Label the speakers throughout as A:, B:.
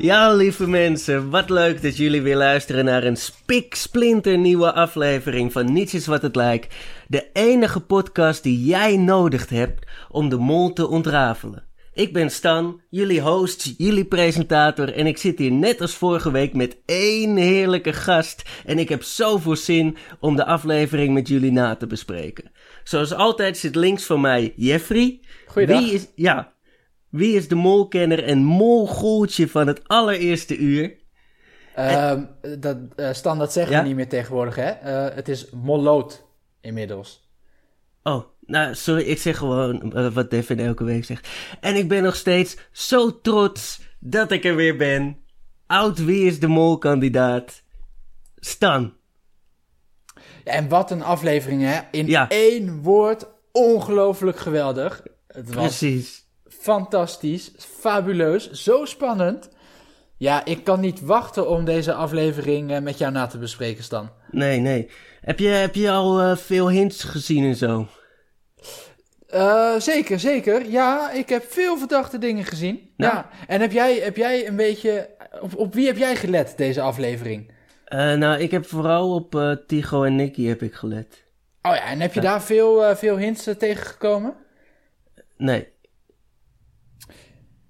A: Ja, lieve mensen, wat leuk dat jullie weer luisteren naar een spiksplinter nieuwe aflevering van Niets is wat het lijkt. De enige podcast die jij nodig hebt om de mol te ontrafelen. Ik ben Stan, jullie host, jullie presentator en ik zit hier net als vorige week met één heerlijke gast. En ik heb zoveel zin om de aflevering met jullie na te bespreken. Zoals altijd zit links van mij Jeffrey.
B: Goeiedag.
A: Wie is, ja, wie is de molkenner en molgoeltje van het allereerste uur?
B: Ehm, dat, eh, Stan, dat zeggen
A: Ja?
B: we niet meer tegenwoordig, hè? Eh, het is molloot inmiddels.
A: Oh, nou, sorry, ik zeg gewoon eh, wat Devin elke week zegt. En ik ben nog steeds zo trots dat ik er weer ben. Oud Wie is de Mol-kandidaat? Stan.
B: Ja, en wat een aflevering, hè? In
A: Ja.
B: één woord, ongelooflijk geweldig. Het was
A: Precies.
B: Fantastisch, fabuleus, zo spannend. Ja, ik kan niet wachten om deze aflevering eh, met jou na te bespreken, Stan.
A: Nee, nee. Heb je, heb je al eh, veel hints gezien en zo?
B: Eh, zeker, zeker. Ja, ik heb veel verdachte dingen gezien.
A: Nou.
B: Ja. En heb jij, heb jij een beetje... Op, op wie heb jij gelet, deze aflevering?
A: Nou, ik heb vooral op Tigo en Nicky heb ik gelet.
B: Oh ja, en heb je daar veel, veel hints tegengekomen?
A: Nee.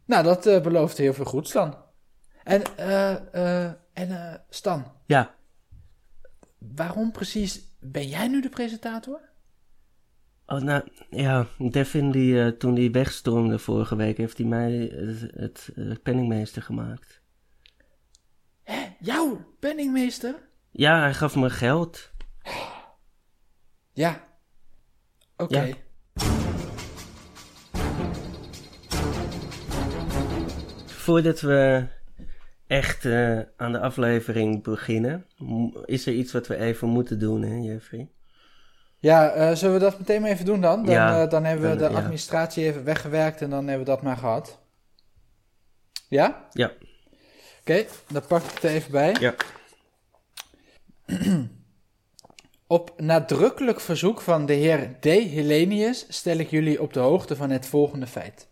B: Nou, dat eh, belooft heel veel goed, Stan. En, eh, eh, en eh, Stan,
A: Ja.
B: waarom precies ben jij nu de presentator?
A: Oh, nou, ja. Devin, die, toen die wegstormde vorige week, heeft hij mij het, het penningmeester gemaakt.
B: Hè, jou, penningmeester?
A: Ja, hij gaf me geld.
B: Ja. Oké.
A: Ja. Voordat we echt eh, aan de aflevering beginnen, is er iets wat we even moeten doen, hè, Jeffrey?
B: Ja, eh, zullen we dat meteen maar even doen dan? Dan,
A: Ja,
B: eh, dan hebben we de administratie even weggewerkt en dan hebben we dat maar gehad. Ja?
A: Ja.
B: Oké, dan pak ik het er even bij.
A: Ja.
B: Op nadrukkelijk verzoek van de heer D. Helenius stel ik jullie op de hoogte van het volgende feit.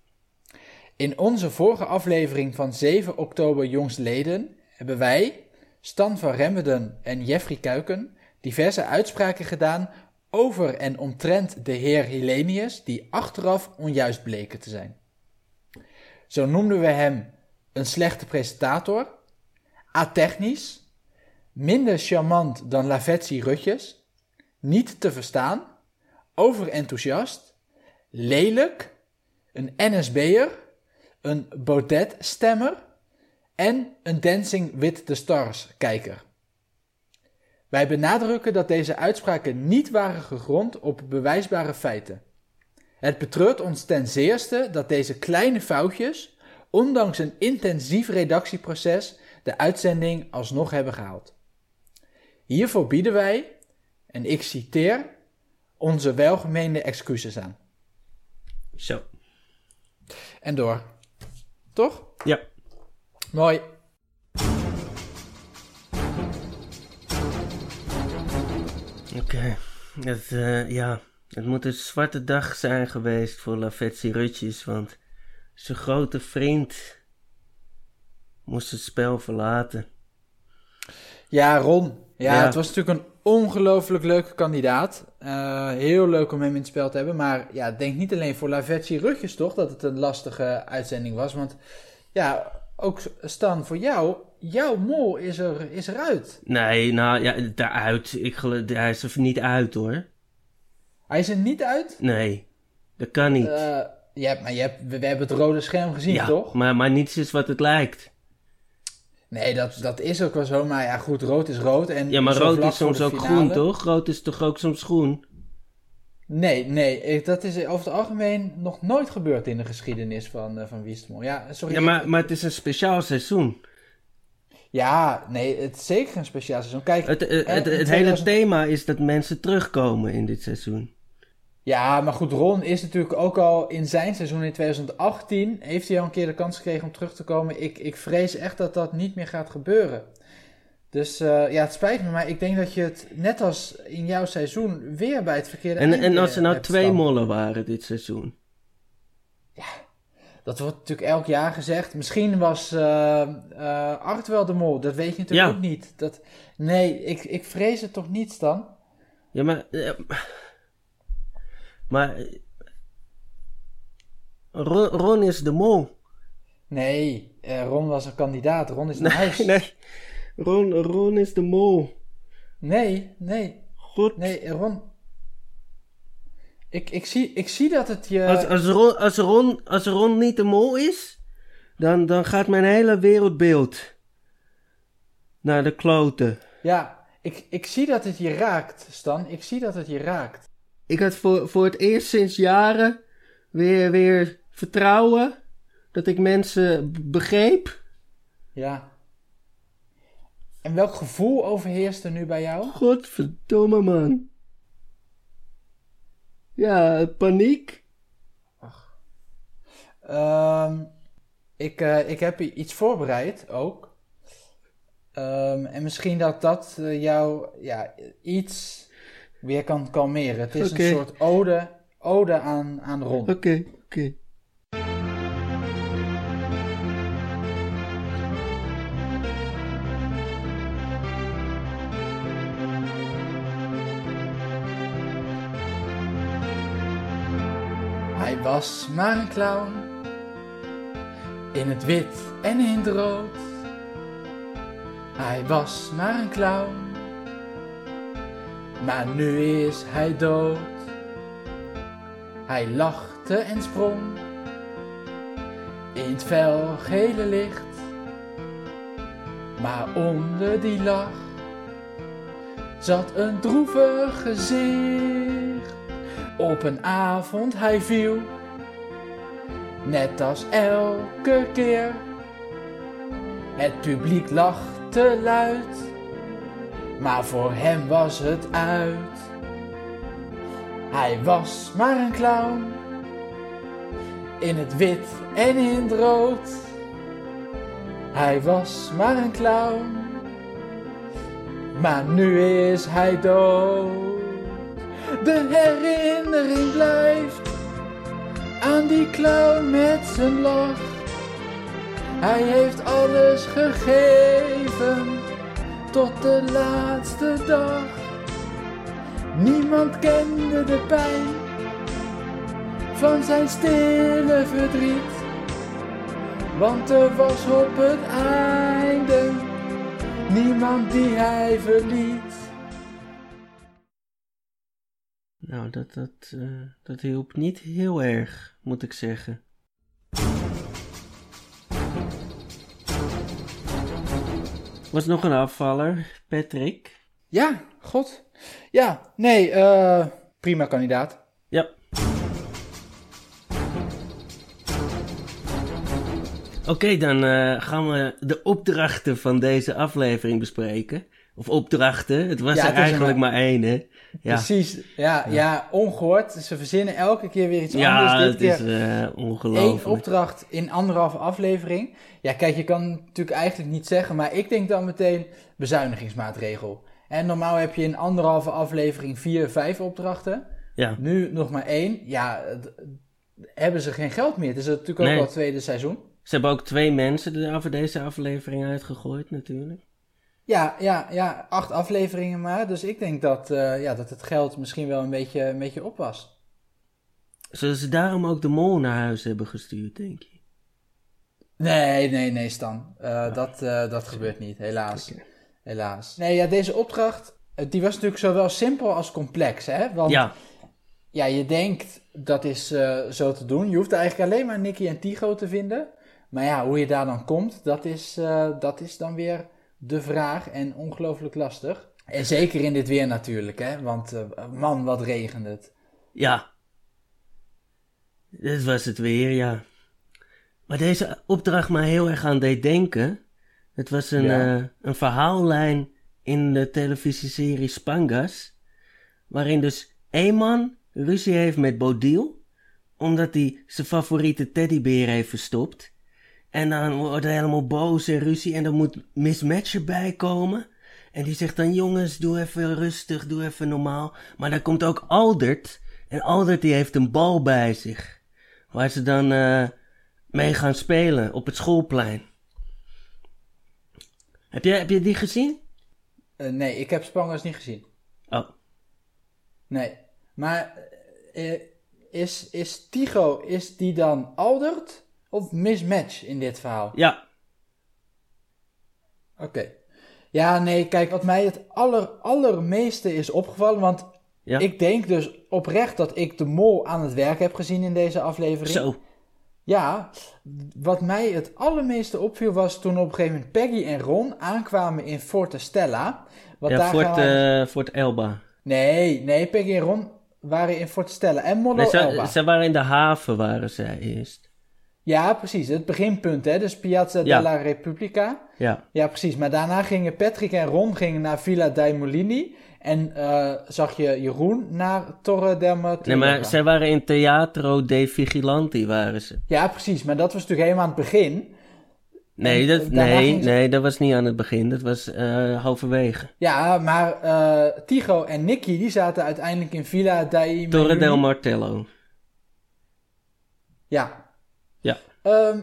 B: In onze vorige aflevering van 7 oktober jongstleden hebben wij, Stan van Remmeden en Jeffrey Kuiken, diverse uitspraken gedaan over en omtrent de heer Helenius die achteraf onjuist bleken te zijn. Zo noemden we hem een slechte presentator, atechnisch, minder charmant dan Lavetsi Rutjes, niet te verstaan, overenthousiast, lelijk, een NSB'er, een Baudet-stemmer en een Dancing with the Stars-kijker. Wij benadrukken dat deze uitspraken niet waren gegrond op bewijsbare feiten. Het betreurt ons ten zeerste dat deze kleine foutjes, ondanks een intensief redactieproces, de uitzending alsnog hebben gehaald. Hiervoor bieden wij, en ik citeer, onze welgemeende excuses aan.
A: Zo.
B: En door. Toch?
A: Ja.
B: Mooi.
A: Oké. Het, eh, ja, het moet een zwarte dag zijn geweest voor Lavetsi Rutjes, want zijn grote vriend moest het spel verlaten.
B: Ja, Ron. Ja,
A: Ja.
B: het was natuurlijk een ongelooflijk leuke kandidaat. Eh, heel leuk om hem in het spel te hebben. Maar ja, denk niet alleen voor Lavetsi Rutjes toch dat het een lastige uitzending was. Want ja, ook Stan, voor jou, jouw mol is, er, is eruit.
A: Nee, nou ja, daaruit. Ik geloof, hij is er niet uit hoor.
B: Hij is er niet uit.
A: Nee, dat kan niet.
B: Eh, je hebt, maar je hebt, we, we hebben het rode scherm gezien,
A: ja,
B: toch?
A: Maar, maar niets is wat het lijkt.
B: Nee, dat, dat is ook wel zo. Maar ja, goed, rood is rood. En
A: Ja, maar
B: zo
A: rood is soms ook
B: finale-
A: groen, toch? Rood is toch ook soms groen?
B: Nee, nee. Dat is over het algemeen nog nooit gebeurd in de geschiedenis van, uh, van Wie is de Mol. Ja, sorry.
A: Ja, maar, maar het is een speciaal seizoen.
B: Ja, nee, het is zeker een speciaal seizoen. Kijk,
A: Het, het,
B: eh,
A: het, het
B: 2000
A: hele thema is dat mensen terugkomen in dit seizoen.
B: Ja, maar goed, Ron is natuurlijk ook al in zijn seizoen in 2018... heeft hij al een keer de kans gekregen om terug te komen. Ik, ik vrees echt dat dat niet meer gaat gebeuren. Dus eh, ja, het spijt me, maar ik denk dat je het net als in jouw seizoen weer bij het verkeerde
A: En, en als er nou twee
B: staan.
A: mollen waren dit seizoen.
B: dat wordt natuurlijk elk jaar gezegd. Misschien was eh, Art wel de mol. Dat weet je natuurlijk
A: Ja.
B: ook niet. Dat, nee, ik, ik vrees het toch niet, Stan?
A: Ja, maar... maar... Ron, Ron is de mol.
B: Nee, eh, Ron was een kandidaat. Ron is een
A: Nee,
B: huis.
A: nee. Ron, Ron is de mol.
B: nee, nee,
A: Goed.
B: nee, Ron. Ik, ik, zie, ik zie dat het je...
A: Als, als, Ron, als, Ron, als Ron niet de mol is, dan, dan gaat mijn hele wereldbeeld naar de kloten.
B: Ja, ik, ik zie dat het je raakt, Stan. Ik zie dat het je raakt.
A: Ik had voor, voor het eerst sinds jaren weer, weer vertrouwen dat ik mensen begreep.
B: Ja. En welk gevoel overheerst er nu bij jou?
A: Godverdomme man. Ja, paniek.
B: Ehm, ik, eh, ik heb iets voorbereid ook. Ehm, en misschien dat dat eh, jou ja, iets weer kan kalmeren. Het is een soort ode, ode aan, aan Ron.
A: Oké, oké.
B: Hij was maar een clown. In het wit en in het rood. Hij was maar een clown. Maar nu is hij dood. Hij lachte en sprong. In het fel gele licht. Maar onder die lach zat een droevig gezicht. Op een avond hij viel, net als elke keer. Het publiek lachte luid, maar voor hem was het uit. Hij was maar een clown, in het wit en in het rood. Hij was maar een clown, maar nu is hij dood. De herinnering blijft aan die clown met zijn lach. Hij heeft alles gegeven tot de laatste dag. Niemand kende de pijn van zijn stille verdriet. Want er was op het einde niemand die hij verliet.
A: Nou, dat, dat, eh, dat hielp niet heel erg, moet ik zeggen. Was nog een afvaller, Patrick.
B: Ja, god. Ja, nee, eh, prima kandidaat.
A: Ja. Oké, dan eh, gaan we de opdrachten van deze aflevering bespreken. Of opdrachten, het was
B: Ja,
A: er
B: het is er
A: eigenlijk
B: maar-
A: maar één, hè? Ja,
B: Precies, ja, ja. ongehoord. Ze verzinnen elke keer weer iets
A: ja
B: anders. Dit
A: het is eh
B: één
A: ongelooflijk.
B: opdracht in anderhalve aflevering. Ja, kijk, je kan natuurlijk eigenlijk niet zeggen, maar ik denk dan meteen bezuinigingsmaatregel. En normaal heb je in anderhalve aflevering vier, vijf opdrachten.
A: Ja,
B: Nu nog maar één. Ja, hebben ze geen geld meer. Het is natuurlijk ook
A: Nee.
B: wel het tweede seizoen.
A: ze hebben ook twee mensen er over deze aflevering uitgegooid, natuurlijk.
B: Ja, ja, ja, acht afleveringen maar. Dus ik denk dat, eh, ja, dat het geld misschien wel een beetje, een beetje op was.
A: Zullen ze daarom ook de mol naar huis hebben gestuurd, denk je?
B: Nee, nee, nee, Stan. Eh, dat, eh, dat gebeurt niet, helaas. Helaas. Nee, ja, deze opdracht, die was natuurlijk zowel simpel als complex, hè? Want ja,
A: Ja,
B: je denkt, dat is zo te doen. Je hoeft eigenlijk alleen maar Nicky en Tigo te vinden. Maar ja, hoe je daar dan komt, dat is, dat is dan weer de vraag en ongelooflijk lastig. En zeker in dit weer natuurlijk, hè? Want eh, man, wat regent het.
A: ja. Dit was het weer, ja. Maar deze opdracht me heel erg aan deed denken. Het was een,
B: Ja.
A: eh, een verhaallijn in de televisieserie Spangas. Waarin dus één man ruzie heeft met Bodil. Omdat hij zijn favoriete teddybeer heeft verstopt. En dan wordt hij helemaal boos en ruzie. En dan moet Miss Match erbij komen. En die zegt dan: Jongens, doe even rustig, doe even normaal. Maar dan komt ook Aldert. En Aldert die heeft een bal bij zich. Waar ze dan eh, mee gaan spelen op het schoolplein. Heb je, heb je die gezien?
B: Eh, nee, ik heb Spangers niet gezien.
A: Oh,
B: Nee. Maar eh, is, is Tigo, is die dan Aldert of mismatch in dit verhaal?
A: ja.
B: Oké. Ja, nee, kijk, wat mij het aller, allermeeste is opgevallen, want
A: Ja.
B: ik denk dus oprecht dat ik de mol aan het werk heb gezien in deze aflevering.
A: Zo.
B: Ja, wat mij het allermeeste opviel was toen op een gegeven moment Peggy en Ron aankwamen in Forte Stella. Want
A: Ja,
B: daar
A: Fort,
B: gaan
A: eh, Fort Elba.
B: Nee, nee, Peggy en Ron waren in Forte Stella en Mollo
A: Nee,
B: Elba.
A: ze, ze waren in de haven, waren zij eerst.
B: Ja, precies, het beginpunt, hè, dus Piazza
A: Ja.
B: della Repubblica.
A: Ja.
B: Ja, precies. Maar daarna gingen Patrick en Ron gingen naar Villa dei Molini. En eh, zag je Jeroen naar Torre del
A: Nee,
B: Matrimonio.
A: maar zij waren in Teatro de Vigilanti, waren ze.
B: Ja, precies. Maar dat was natuurlijk helemaal aan het begin.
A: Nee, dat, nee,
B: ze-
A: nee, dat was niet aan het begin. Dat was eh, halverwege.
B: Ja, maar eh Tigo en Nicky die zaten uiteindelijk in Villa dei
A: Torre del Martello.
B: Ja. Ehm,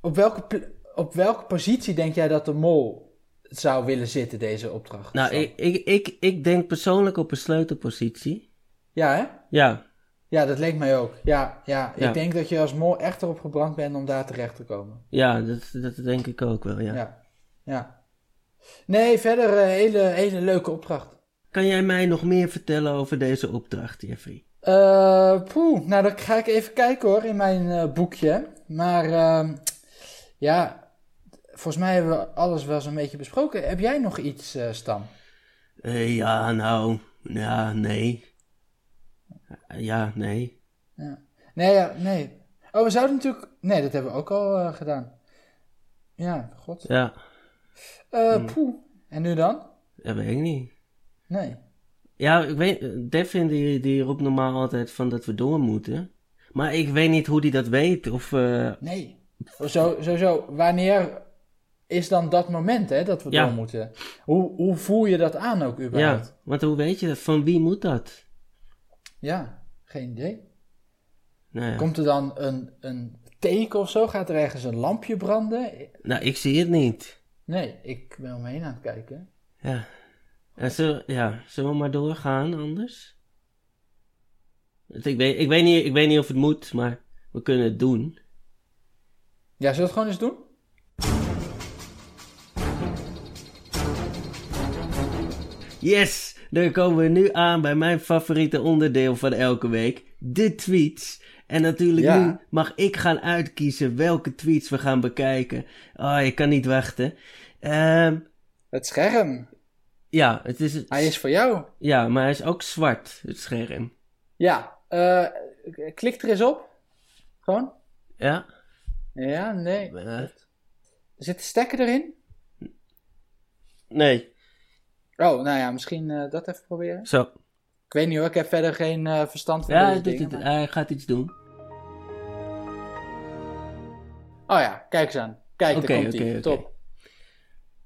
B: op, welke op welke positie denk jij dat de mol zou willen zitten, deze opdracht?
A: Nou, ik, ik, ik, ik denk persoonlijk op een sleutelpositie.
B: Ja, hè?
A: Ja,
B: Ja, dat leek mij ook. Ja, ja.
A: Ja.
B: ik denk dat je als mol echt erop gebrand bent om daar terecht te komen.
A: ja dat, dat denk ik ook wel, ja.
B: Ja. ja. Nee, verder een hele, hele leuke opdracht.
A: Kan jij mij nog meer vertellen over deze opdracht, Jeffrey?
B: Eh poeh, nou dan ga ik even kijken hoor in mijn eh, boekje. Maar ehm, ja, volgens mij hebben we alles wel zo'n beetje besproken. Heb jij nog iets, eh, Stan?
A: Eh, ja, nou, ja, nee. Ja, nee.
B: Nee, ja, nee. Oh, we zouden natuurlijk... Nee, dat hebben we ook al eh, gedaan. Ja, god.
A: Ja, Hmm.
B: poeh. En nu dan?
A: dat weet ik niet.
B: Nee.
A: Ja, ik weet, Devin die, die roept normaal altijd van dat we door moeten. Maar ik weet niet hoe die dat weet. Of, eh,
B: Nee. Zo, sowieso, wanneer is dan dat moment hè, dat we
A: Ja.
B: door moeten? Hoe, hoe voel je dat aan ook überhaupt?
A: ja, want hoe weet je dat? Van wie moet dat?
B: Ja, geen idee.
A: Nou, ja.
B: Komt er dan een, een teken of zo? Gaat er ergens een lampje branden?
A: nou, ik zie het niet.
B: Nee, ik ben om me heen aan het kijken.
A: Ja. En zullen, ja, zullen we maar doorgaan anders? Ik weet, ik, weet niet, ik weet niet of het moet, maar we kunnen het doen.
B: Ja, zullen we het gewoon eens doen?
A: Yes! Dan komen we nu aan bij mijn favoriete onderdeel van elke week. De tweets. En natuurlijk
B: Ja.
A: nu mag ik gaan uitkiezen welke tweets we gaan bekijken. Oh, ik kan niet wachten. Ehm,
B: Het scherm.
A: ja, het is,
B: Hij is voor jou.
A: ja, maar hij is ook zwart, het scherm.
B: Ja, eh, klik er eens op. Gewoon.
A: Ja?
B: Ja, nee.
A: Eh,
B: Zit de stekker erin?
A: nee.
B: Oh, nou ja, misschien eh, dat even proberen.
A: Zo.
B: Ik weet niet hoor, ik heb verder geen verstand van
A: Ja,
B: deze dingen.
A: het,
B: maar-
A: hij gaat iets doen.
B: Oh ja, kijk eens aan. Kijk,
A: Oké,
B: daar komt. Top.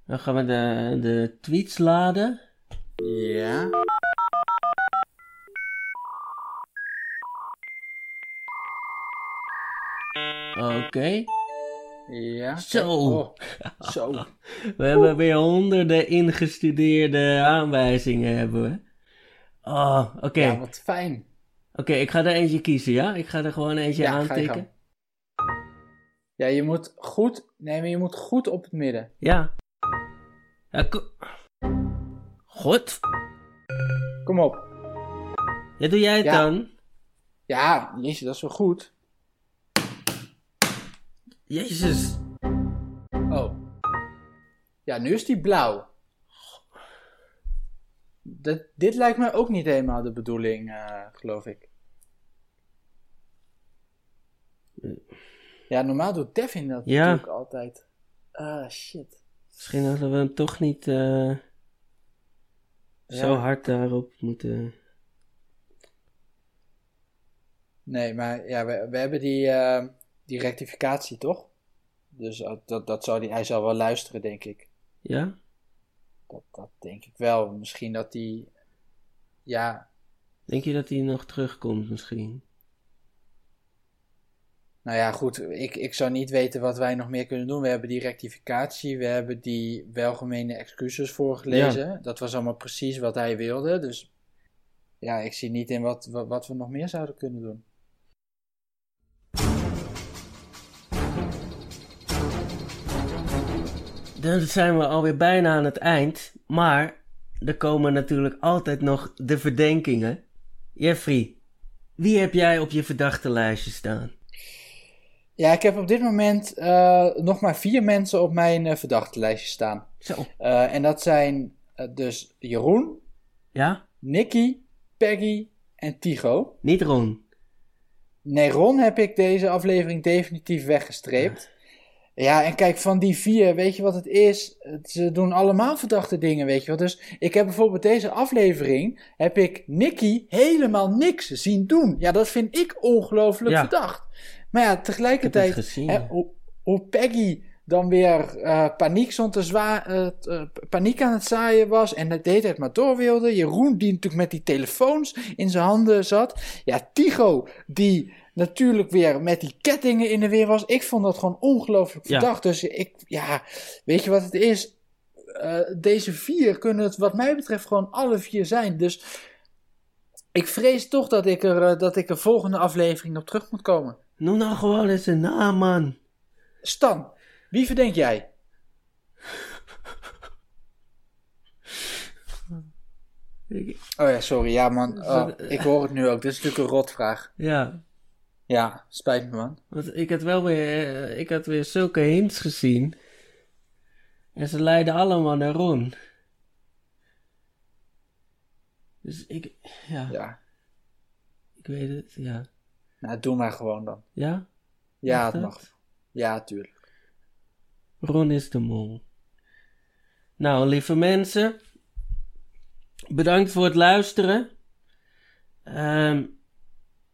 A: Dan gaan we de, de tweets laden.
B: Ja.
A: Oké.
B: Ja.
A: Zo.
B: Oh, zo.
A: We hebben weer honderden ingestudeerde aanwijzingen hebben we. Oh, oké.
B: Ja, wat fijn.
A: Oké, ik ga er eentje kiezen, ja? Ik ga er gewoon eentje
B: Ja,
A: aantikken.
B: Ja, je moet goed... Nee, maar je moet goed op het midden.
A: Ja. ja God.
B: Kom op.
A: Ja, doe jij het
B: Ja.
A: dan?
B: Ja, jezus, dat is wel goed.
A: Jezus.
B: Oh. Ja, nu is die blauw. Dat, dit lijkt mij ook niet helemaal de bedoeling, eh, geloof ik. Ja, normaal doet Devin dat
A: Ja.
B: natuurlijk altijd. Ah, shit.
A: Misschien hadden we hem toch niet eh, zo
B: Ja.
A: hard daarop moeten...
B: Nee, maar ja, we, we hebben die, eh, die rectificatie, toch? Dus dat, dat zou die, hij zal wel luisteren, denk ik.
A: Ja?
B: Dat, dat denk ik wel. Misschien dat hij... Ja,
A: Denk je dat hij nog terugkomt misschien?
B: Nou ja, goed. Ik, ik zou niet weten wat wij nog meer kunnen doen. We hebben die rectificatie. We hebben die welgemene excuses voorgelezen. Dat was allemaal precies wat hij wilde. Dus ja, ik zie niet in wat, wat, wat we nog meer zouden kunnen doen.
A: Dan zijn we alweer bijna aan het eind. Maar er komen natuurlijk altijd nog de verdenkingen. Jeffrey, wie heb jij op je verdachte lijstje staan?
B: Ja, ik heb op dit moment eh, nog maar vier mensen op mijn uh, verdachte lijstje staan.
A: Zo.
B: Uh, en dat zijn dus Jeroen,
A: Ja?
B: Nicky, Peggy en Tigo.
A: Niet Ron.
B: Nee, Ron heb ik deze aflevering definitief weggestreept. Ja, en kijk, van die vier, weet je wat het is? Ze doen allemaal verdachte dingen, weet je wel. Dus ik heb bijvoorbeeld deze aflevering, heb ik Nicky helemaal niks zien doen. Ja, dat vind ik ongelooflijk
A: Ja.
B: verdacht. Maar ja, tegelijkertijd,
A: het gezien.
B: hè, hoe, hoe Peggy dan weer eh, paniek stond te zwa eh, eh, paniek aan het zaaien was en de hele tijd maar door wilde. Jeroen die natuurlijk met die telefoons in zijn handen zat. Ja, Tigo die natuurlijk weer met die kettingen in de weer was. Ik vond dat gewoon ongelooflijk
A: Ja.
B: verdacht. Dus ik, ja, weet je wat het is? Eh, deze vier kunnen het wat mij betreft gewoon alle vier zijn. Dus ik vrees toch dat ik er, eh, dat ik er volgende aflevering op terug moet komen.
A: Noem nou gewoon eens een naam, man.
B: Stan, wie verdenk jij? Oh ja, sorry. Ja, man. Oh, ik hoor het nu ook. Dit is natuurlijk een rotvraag.
A: Ja,
B: Ja, spijt me, man.
A: want ik had wel weer, eh, ik had weer zulke hints gezien. En ze leiden allemaal naar Ron. Dus ik, ja,
B: Ja.
A: ik weet het, ja.
B: Nou, doe maar gewoon dan.
A: Ja?
B: Ja,
A: Mag
B: het mag. Ja, tuurlijk.
A: Ron is de mol. Nou, lieve mensen. Bedankt voor het luisteren. Ehm,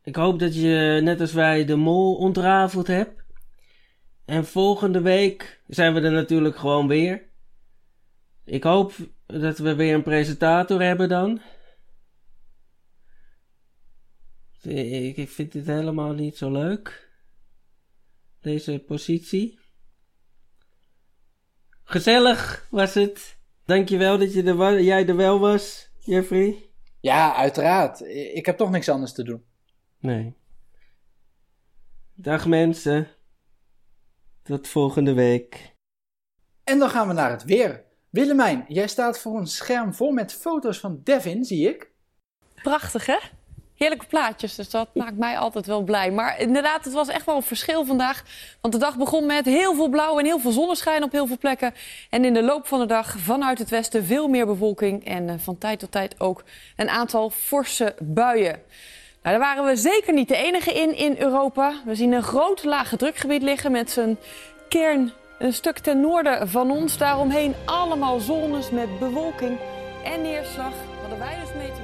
A: ik hoop dat je, net als wij, de mol ontrafeld hebt. En volgende week zijn we er natuurlijk gewoon weer. Ik hoop dat we weer een presentator hebben dan. Ik, vind dit helemaal niet zo leuk. Deze positie. Gezellig was het. Dankjewel dat je er jij er wel was, Jeffrey.
B: Ja, uiteraard. Ik heb toch niks anders te doen.
A: Nee. Dag mensen. Tot volgende week.
B: En dan gaan we naar het weer. Willemijn, jij staat voor een scherm vol met foto's van Devin, zie ik.
C: Prachtig, hè? Heerlijke plaatjes, dus dat maakt mij altijd wel blij. Maar inderdaad, het was echt wel een verschil vandaag. Want de dag begon met heel veel blauw en heel veel zonneschijn op heel veel plekken. En in de loop van de dag vanuit het westen veel meer bewolking. En eh, van tijd tot tijd ook een aantal forse buien. Nou, daar waren we zeker niet de enige in in Europa. We zien een groot lage drukgebied liggen met zijn kern een stuk ten noorden van ons. Daaromheen allemaal zones met bewolking en neerslag. Hadden wij dus mee te.